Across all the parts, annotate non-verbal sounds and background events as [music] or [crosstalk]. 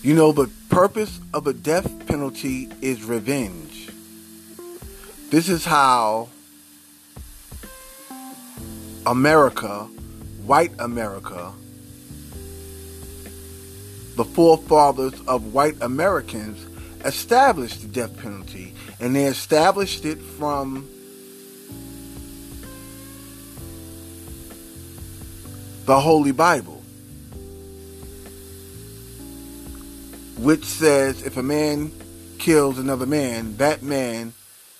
You know, the purpose of a death penalty is revenge. This is how America, white America, the forefathers of white Americans established the death penalty, and they established it from the Holy Bible, which says if a man kills another man, that man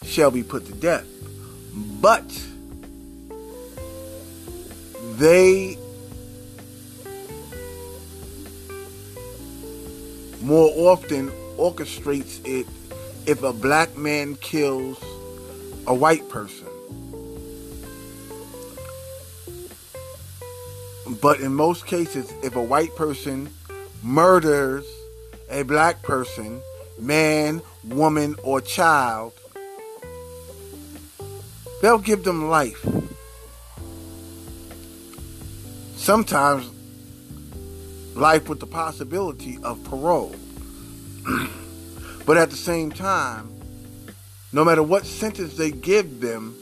shall be put to death. But they more often orchestrates it if a black man kills a white person. But in most cases, if a white person murders a black person, man, woman, or child, they'll give them life. Sometimes life with the possibility of parole. [clears throat] but at the same time, no matter what sentence they give them,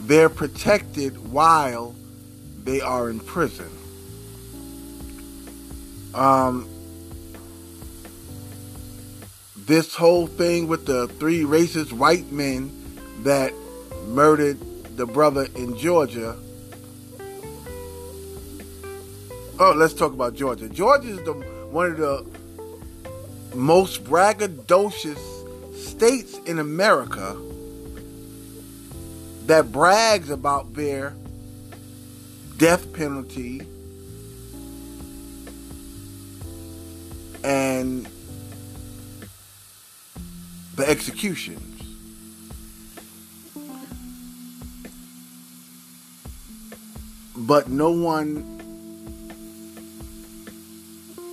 they're protected while they are in prison. Um, this whole thing with the three racist white men that murdered the brother in Georgia. Oh, let's talk about Georgia. Georgia is the one of the most braggadocious states in America that brags about their death penalty and the executions. But no one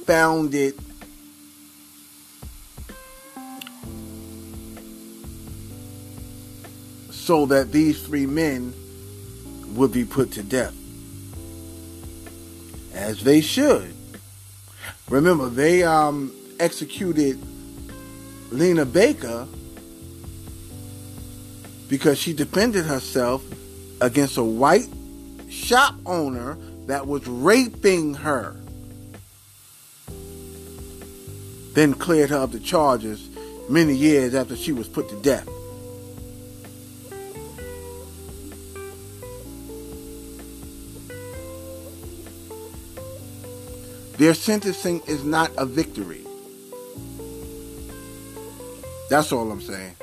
found it so that these three men would be put to death. As they should. Remember, they um, executed Lena Baker because she defended herself against a white shop owner that was raping her. Then cleared her of the charges many years after she was put to death. Their sentencing is not a victory. That's all I'm saying.